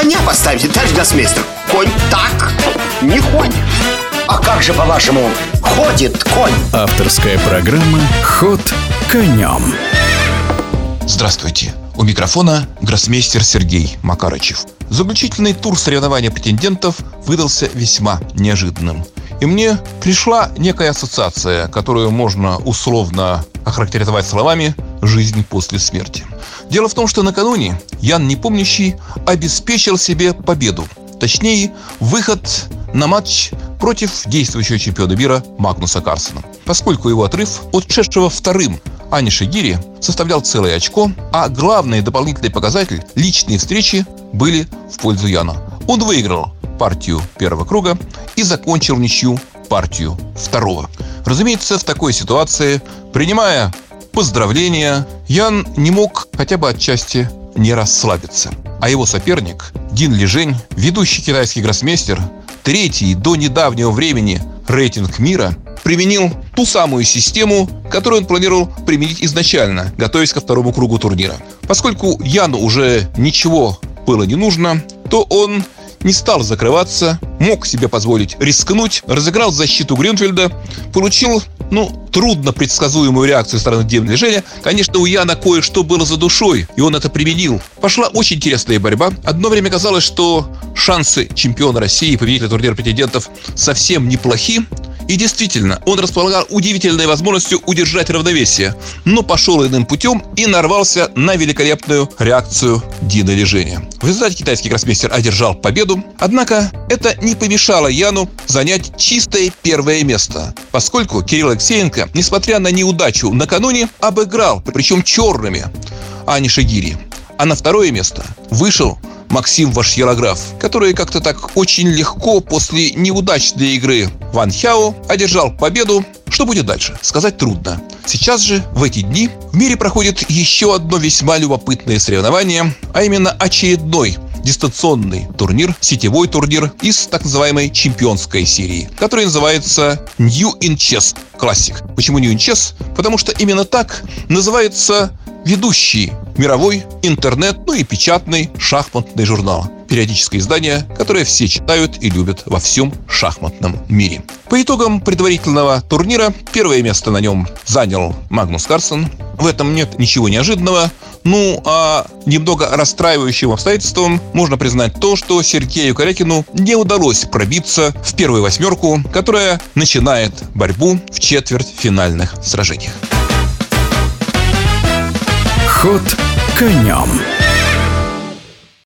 коня поставите, товарищ гроссмейстер Конь так не ходит А как же, по-вашему, ходит конь? Авторская программа «Ход конем» Здравствуйте! У микрофона гроссмейстер Сергей Макарычев. Заключительный тур соревнования претендентов выдался весьма неожиданным. И мне пришла некая ассоциация, которую можно условно охарактеризовать словами «жизнь после смерти». Дело в том, что накануне Ян Непомнящий обеспечил себе победу. Точнее, выход на матч против действующего чемпиона мира Магнуса Карсона. Поскольку его отрыв от шедшего вторым Ани Шигири составлял целое очко, а главный дополнительный показатель – личные встречи были в пользу Яна. Он выиграл партию первого круга и закончил ничью партию второго. Разумеется, в такой ситуации, принимая поздравления, Ян не мог хотя бы отчасти не расслабиться. А его соперник, Дин Лижень, ведущий китайский гроссмейстер, третий до недавнего времени рейтинг мира, применил ту самую систему, которую он планировал применить изначально, готовясь ко второму кругу турнира. Поскольку Яну уже ничего было не нужно, то он не стал закрываться, мог себе позволить рискнуть, разыграл защиту Грюнфельда, получил ну, трудно предсказуемую реакцию стороны движения. Конечно, у Яна кое-что было за душой, и он это применил. Пошла очень интересная борьба. Одно время казалось, что шансы чемпиона России, победителя турнира претендентов, совсем неплохи. И действительно, он располагал удивительной возможностью удержать равновесие, но пошел иным путем и нарвался на великолепную реакцию Дина Лежения. В результате китайский гроссмейстер одержал победу, однако это не помешало Яну занять чистое первое место, поскольку Кирилл Алексеенко, несмотря на неудачу накануне, обыграл, причем черными, Ани Шагири. А на второе место вышел Максим Вашьерограф, который как-то так очень легко после неудачной игры Ван Хяо одержал победу. Что будет дальше? Сказать трудно. Сейчас же, в эти дни, в мире проходит еще одно весьма любопытное соревнование, а именно очередной дистанционный турнир, сетевой турнир из так называемой чемпионской серии, который называется New in Chess Classic. Почему New in Chess? Потому что именно так называется ведущий мировой интернет, ну и печатный шахматный журнал. Периодическое издание, которое все читают и любят во всем шахматном мире. По итогам предварительного турнира первое место на нем занял Магнус Карсон. В этом нет ничего неожиданного. Ну, а немного расстраивающим обстоятельством можно признать то, что Сергею Корякину не удалось пробиться в первую восьмерку, которая начинает борьбу в четвертьфинальных сражениях. Ход конем.